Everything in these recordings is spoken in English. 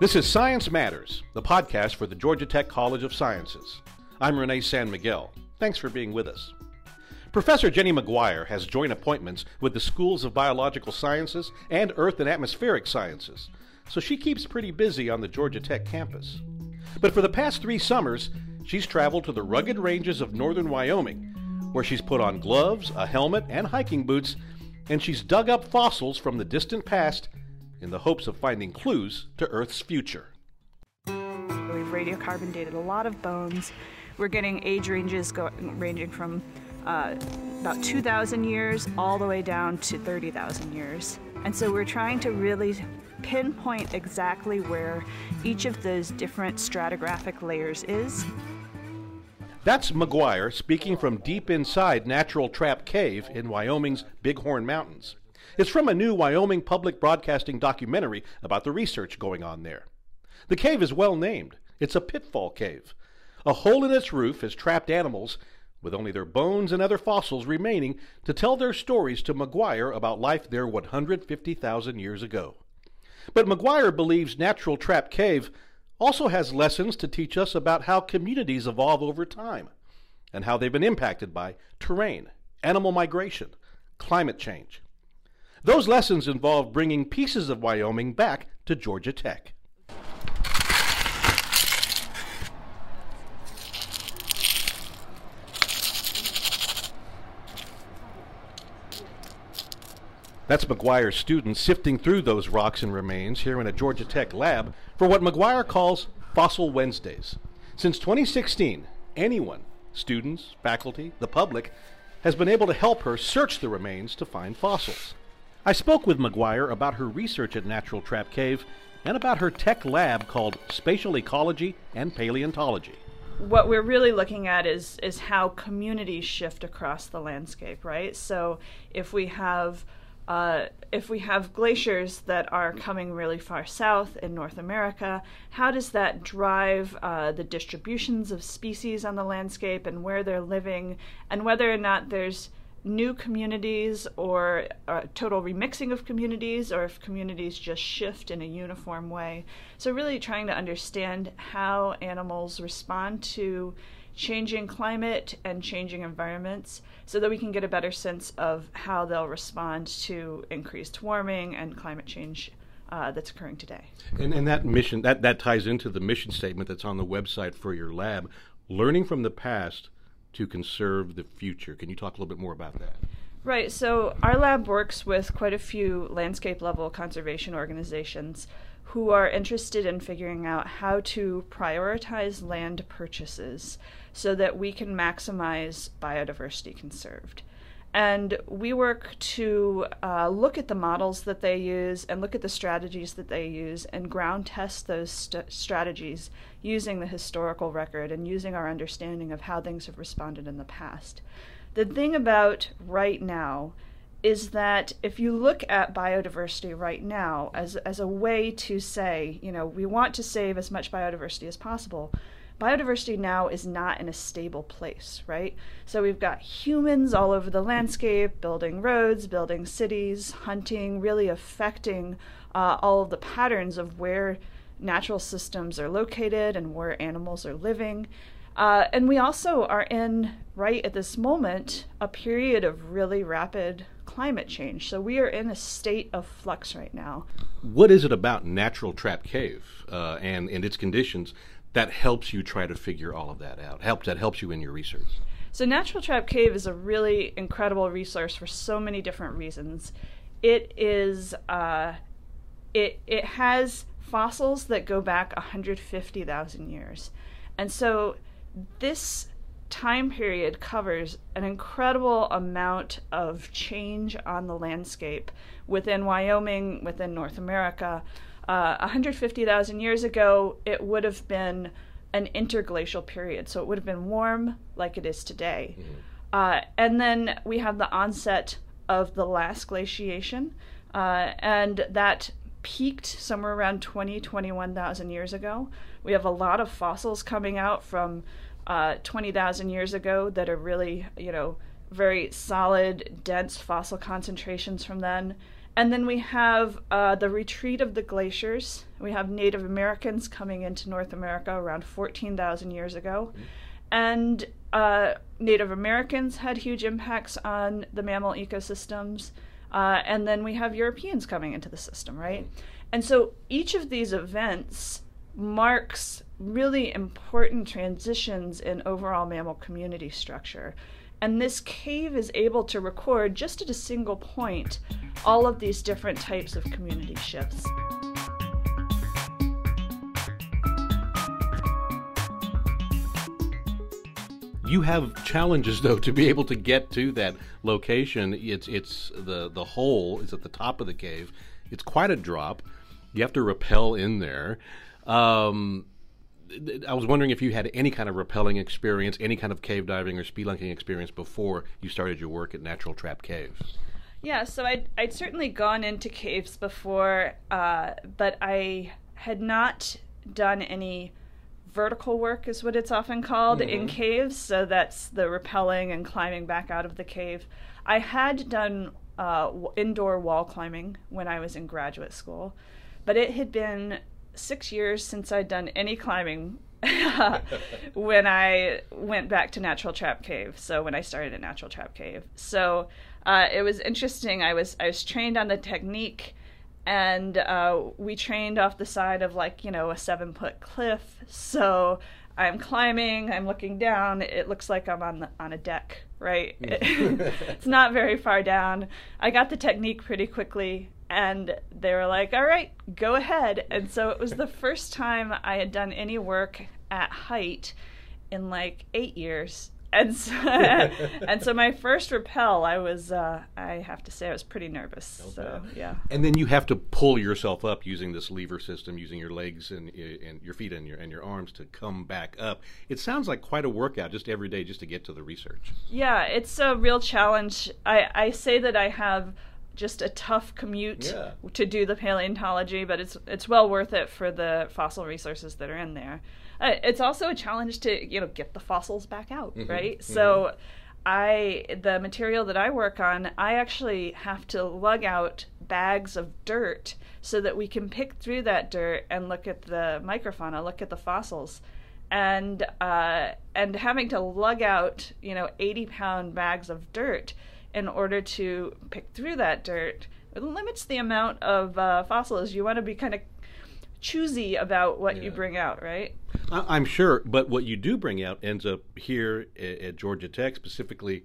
This is Science Matters, the podcast for the Georgia Tech College of Sciences. I'm Renay San Miguel. Thanks for being with us. Professor Jenny McGuire has joint appointments with the Schools of Biological Sciences and Earth and Atmospheric Sciences, so she keeps pretty busy on the Georgia Tech campus. But for the past three summers, she's traveled to the rugged ranges of northern Wyoming, where she's put on gloves, a helmet, and hiking boots, and she's dug up fossils from the distant past in the hopes of finding clues to Earth's future. We've radiocarbon dated a lot of bones. We're getting age ranges go, ranging from uh, about 2,000 years all the way down to 30,000 years. And so we're trying to really pinpoint exactly where each of those different stratigraphic layers is. That's McGuire speaking from deep inside Natural Trap Cave in Wyoming's Bighorn Mountains. It's from a new Wyoming public broadcasting documentary about the research going on there. The cave is well named. It's a pitfall cave. A hole in its roof has trapped animals, with only their bones and other fossils remaining to tell their stories to McGuire about life there 150,000 years ago. But McGuire believes Natural Trap Cave also has lessons to teach us about how communities evolve over time and how they've been impacted by terrain, animal migration, climate change. Those lessons involve bringing pieces of Wyoming back to Georgia Tech. That's McGuire's students sifting through those rocks and remains here in a Georgia Tech lab for what McGuire calls Fossil Wednesdays. Since 2016, anyone, students, faculty, the public, has been able to help her search the remains to find fossils. I spoke with McGuire about her research at Natural Trap Cave and about her tech lab called Spatial Ecology and Paleontology. What we're really looking at is is how communities shift across the landscape, right? So if we have uh, if we have glaciers that are coming really far south in North America, how does that drive uh, the distributions of species on the landscape and where they're living, and whether or not there's new communities or a total remixing of communities or if communities just shift in a uniform way. So, really trying to understand how animals respond to changing climate and changing environments so that we can get a better sense of how they'll respond to increased warming and climate change. Uh, that's occurring today. And, and that mission that, that ties into the mission statement that's on the website for your lab. Learning from the past to conserve the future. Can you talk a little bit more about that? Right. So our lab works with quite a few landscape level conservation organizations who are interested in figuring out how to prioritize land purchases so that we can maximize biodiversity conserved. And we work to uh, look at the models that they use and look at the strategies that they use and ground test those st- strategies using the historical record and using our understanding of how things have responded in the past. The thing about right now is that if you look at biodiversity right now as, as a way to say, you know, we want to save as much biodiversity as possible, biodiversity now is not in a stable place, right? So we've got humans all over the landscape, building roads, building cities, hunting, really affecting uh, all of the patterns of where natural systems are located and where animals are living. Uh, and we also are in, right at this moment, a period of really rapid climate change. So we are in a state of flux right now. What is it about Natural Trap Cave uh, and, and its conditions that helps you try to figure all of that out. Helps that helps you in your research. So Natural Trap Cave is a really incredible resource for so many different reasons. It is uh, it it has fossils that go back 150,000 years. And so this time period covers an incredible amount of change on the landscape within Wyoming, within North America, uh, 150,000 years ago, it would have been an interglacial period. So it would have been warm like it is today. Mm-hmm. Uh, and then we have the onset of the last glaciation, uh, and that peaked somewhere around 20, 21,000 years ago. We have a lot of fossils coming out from uh, 20,000 years ago that are really, you know, very solid, dense fossil concentrations from then. And then we have uh, the retreat of the glaciers. We have Native Americans coming into North America around 14,000 years ago. And uh, Native Americans had huge impacts on the mammal ecosystems. Uh, and then we have Europeans coming into the system, right? And so each of these events marks really important transitions in overall mammal community structure. And this cave is able to record, just at a single point, all of these different types of community shifts. You have challenges though to be able to get to that location. It's it's the the hole is at the top of the cave. It's quite a drop. You have to rappel in there. Um, I was wondering if you had any kind of rappelling experience, any kind of cave diving or spelunking experience before you started your work at Natural Trap Caves. Yeah, so I'd, I'd certainly gone into caves before, uh, but I had not done any vertical work, is what it's often called, mm-hmm. in caves. So that's the rappelling and climbing back out of the cave. I had done uh, indoor wall climbing when I was in graduate school, but it had been six years since I'd done any climbing when I went back to Natural Trap Cave. So when I started at Natural Trap Cave, so uh, it was interesting. I was I was trained on the technique, and uh, we trained off the side of like you know a seven foot cliff. So I'm climbing. I'm looking down. It looks like I'm on the, on a deck. Right. it's not very far down. I got the technique pretty quickly and they were like, "All right, go ahead." And so it was the first time I had done any work at height in like eight years. And so, and so my first rappel, I was, uh, I have to say, I was pretty nervous. Okay. So yeah. And then you have to pull yourself up using this lever system, using your legs and, and your feet and your and your arms to come back up. It sounds like quite a workout, just every day, just to get to the research. Yeah, it's a real challenge. I I say that I have just a tough commute yeah. to do the paleontology, but it's it's well worth it for the fossil resources that are in there. Uh, it's also a challenge to you know get the fossils back out, mm-hmm. right? Mm-hmm. So. I the material that I work on, I actually have to lug out bags of dirt so that we can pick through that dirt and look at the microfauna, look at the fossils, and uh, and having to lug out you know 80 pound bags of dirt in order to pick through that dirt. It limits the amount of uh, fossils. You want to be kind of choosy about what yeah. you bring out, right? I'm sure, but what you do bring out ends up here at, Georgia Tech, specifically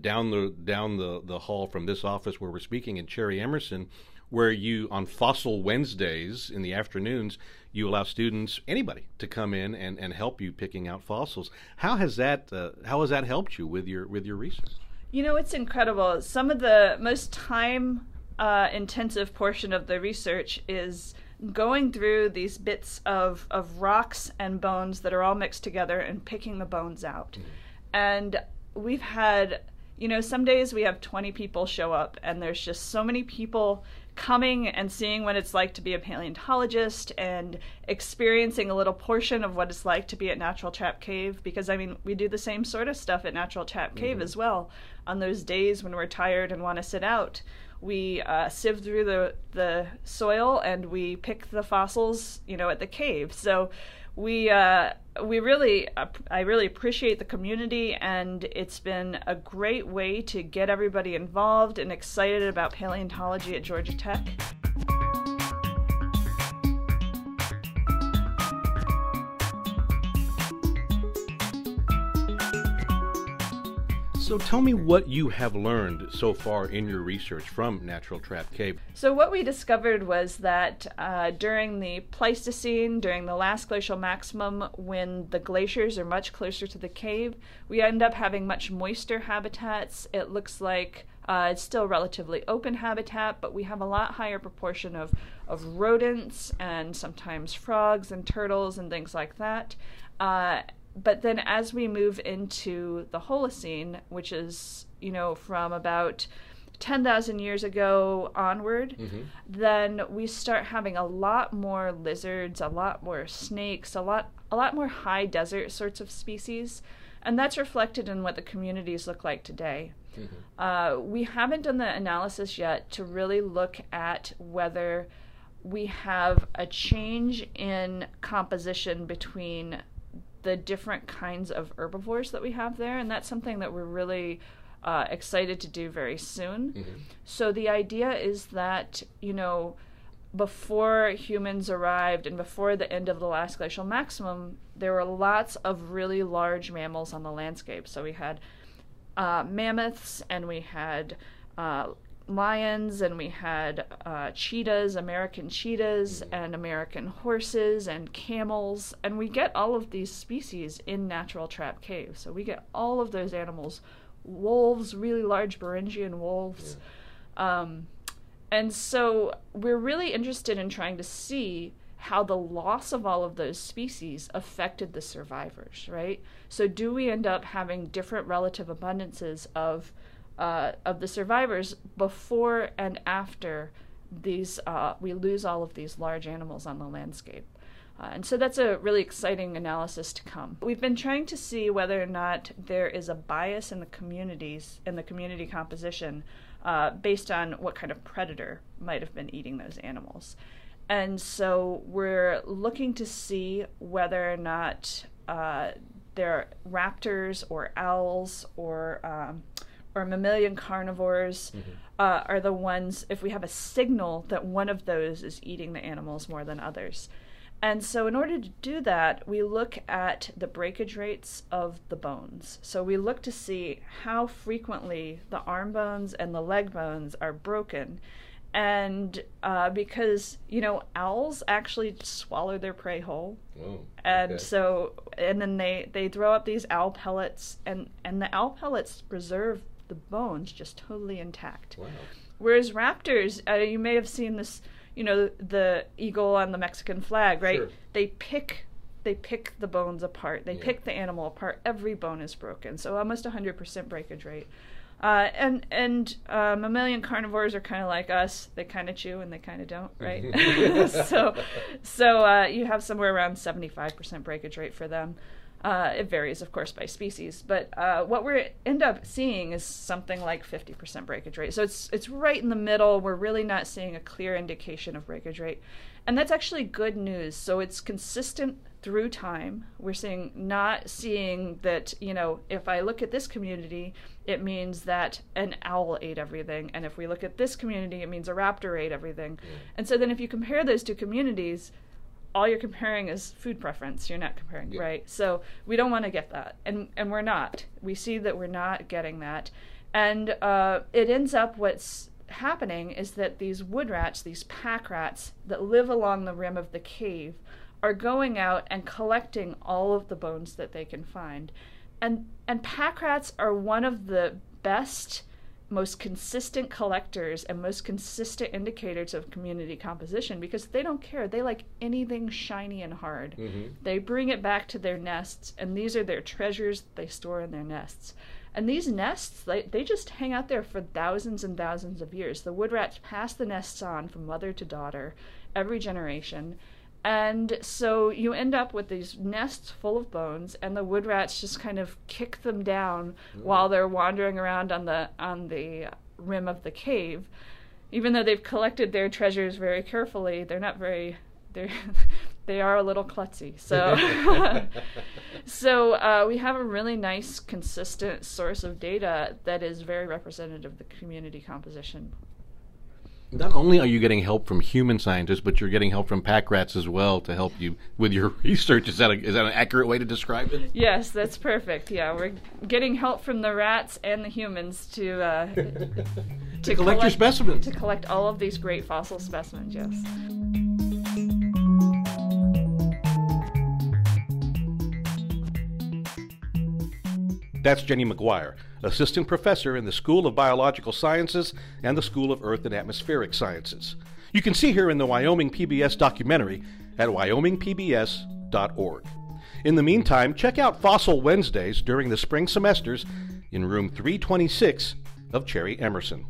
down the down the, the hall from this office where we're speaking in Cherry Emerson, where you on Fossil Wednesdays in the afternoons you allow students anybody to come in and, and help you picking out fossils. How has that uh, how has that helped you with your with your research? You know, it's incredible. Some of the most time uh, intensive portion of the research is going through these bits of, of rocks and bones that are all mixed together and picking the bones out. Mm-hmm. And we've had, you know, some days we have 20 people show up, and there's just so many people coming and seeing what it's like to be a paleontologist and experiencing a little portion of what it's like to be at Natural Trap Cave because I mean we do the same sort of stuff at Natural Trap Cave mm-hmm. as well on those days when we're tired and want to sit out we uh, sieve through the the soil and we pick the fossils you know at the cave so we uh, we really I really appreciate the community and it's been a great way to get everybody involved and excited about paleontology at Georgia Tech. So tell me what you have learned so far in your research from Natural Trap Cave. So what we discovered was that uh, during the Pleistocene, during the last glacial maximum, when the glaciers are much closer to the cave, we end up having much moister habitats. It looks like uh, it's still relatively open habitat, but we have a lot higher proportion of, of rodents and sometimes frogs and turtles and things like that. Uh, but then as we move into the Holocene, which is, you know, from about 10,000 years ago onward, mm-hmm. then we start having a lot more lizards, a lot more snakes, a lot a lot more high desert sorts of species. And that's reflected in what the communities look like today. Mm-hmm. Uh, we haven't done the analysis yet to really look at whether we have a change in composition between the different kinds of herbivores that we have there, and that's something that we're really uh, excited to do very soon. Mm-hmm. So the idea is that you know before humans arrived and before the end of the last glacial maximum, there were lots of really large mammals on the landscape. So we had uh, mammoths and we had uh, lions and we had uh, cheetahs, American cheetahs, and American horses and camels. And we get all of these species in natural trap caves. So we get all of those animals wolves, really large Beringian wolves. Yeah. Um, and so we're really interested in trying to see how the loss of all of those species affected the survivors, right? So do we end up having different relative abundances of uh, of the survivors before and after these uh, we lose all of these large animals on the landscape? Uh, and so that's a really exciting analysis to come. We've been trying to see whether or not there is a bias in the communities, in the community composition, uh, based on what kind of predator might have been eating those animals. And so we're looking to see whether or not uh, there are raptors or owls or um, or mammalian carnivores mm-hmm. uh, are the ones if we have a signal that one of those is eating the animals more than others. And so, in order to do that, we look at the breakage rates of the bones. So, we look to see how frequently the arm bones and the leg bones are broken. And uh, because, you know, owls actually swallow their prey whole. Oh, and okay. so, and then they, they throw up these owl pellets, and, and the owl pellets preserve the bones just totally intact. Wow. Whereas raptors, uh, you may have seen this you know the eagle on the Mexican flag, right? Sure. They pick they pick the bones apart. They yeah. pick the animal apart. Every bone is broken, so almost 100% breakage rate. Uh, and and uh, mammalian carnivores are kind of like us. They kind of chew and they kind of don't, right? so so uh, you have somewhere around 75% breakage rate for them. Uh, it varies, of course, by species, but uh, what we end up seeing is something like 50% breakage rate. So it's it's right in the middle. We're really not seeing a clear indication of breakage rate, and that's actually good news. So it's consistent through time. We're seeing not seeing that you know if I look at this community, it means that an owl ate everything, and if we look at this community, it means a raptor ate everything. Yeah. And so then if you compare those two communities, all you're comparing is food preference. You're not comparing, yeah. right? So we don't want to get that, and and we're not. We see that we're not getting that, and uh, it ends up what's happening is that these wood rats, these pack rats that live along the rim of the cave, are going out and collecting all of the bones that they can find, and and pack rats are one of the best most consistent collectors and most consistent indicators of community composition because they don't care. They like anything shiny and hard. Mm-hmm. They bring it back to their nests, and these are their treasures that they store in their nests. And these nests, they, they just hang out there for thousands and thousands of years. The wood rats pass the nests on from mother to daughter every generation. And so you end up with these nests full of bones, and the wood rats just kind of kick them down mm. while they're wandering around on the on the rim of the cave. Even though they've collected their treasures very carefully, they're not very they're they are a little klutzy. So so uh, we have a really nice, consistent source of data that is very representative of the community composition not only are you getting help from human scientists, but you're getting help from pack rats as well to help you with your research. Is that a, is that an accurate way to describe it? Yes, that's perfect. Yeah, we're getting help from the rats and the humans to uh, to, to collect, collect your specimens to collect all of these great fossil specimens. Yes. That's Jenny McGuire, Assistant Professor in the School of Biological Sciences and the School of Earth and Atmospheric Sciences. You can see her in the Wyoming PBS documentary at wyomingpbs.org. In the meantime, check out Fossil Wednesdays during the spring semesters in room 326 of Cherry Emerson.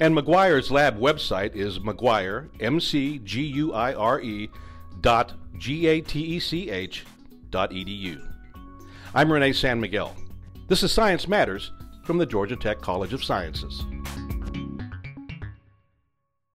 And McGuire's lab website is McGuire, M C G U I R E, dot G A T E C H, dot edu. I'm Renay San Miguel. This is Science Matters from the Georgia Tech College of Sciences.